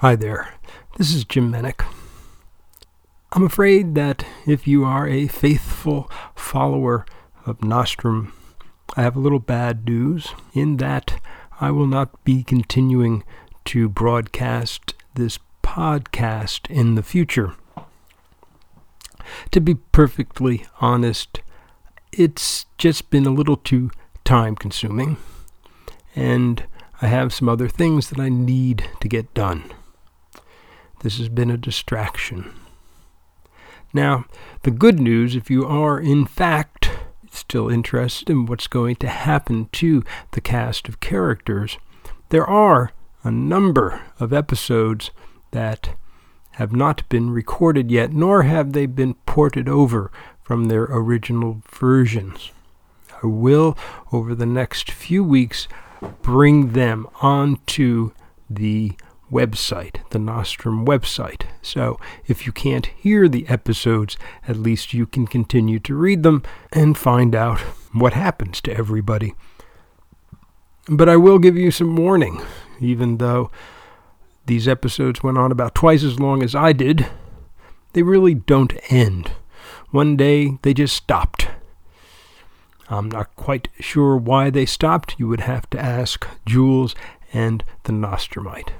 Hi there, this is Jim Menick. I'm afraid that if you are a faithful follower of Nostrum, I have a little bad news in that I will not be continuing to broadcast this podcast in the future. To be perfectly honest, it's just been a little too time consuming, and I have some other things that I need to get done. This has been a distraction. Now, the good news, if you are in fact still interested in what's going to happen to the cast of characters, there are a number of episodes that have not been recorded yet, nor have they been ported over from their original versions. I will, over the next few weeks, bring them onto the website, the Nostrum website. So if you can't hear the episodes, at least you can continue to read them and find out what happens to everybody. But I will give you some warning, even though these episodes went on about twice as long as I did, they really don't end. One day they just stopped. I'm not quite sure why they stopped. You would have to ask Jules and the Nostrumite.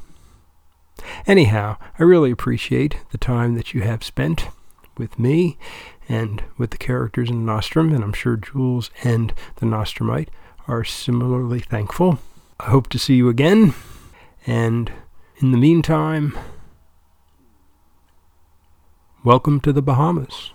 Anyhow, I really appreciate the time that you have spent with me and with the characters in Nostrum, and I'm sure Jules and the Nostrumite are similarly thankful. I hope to see you again, and in the meantime, welcome to the Bahamas.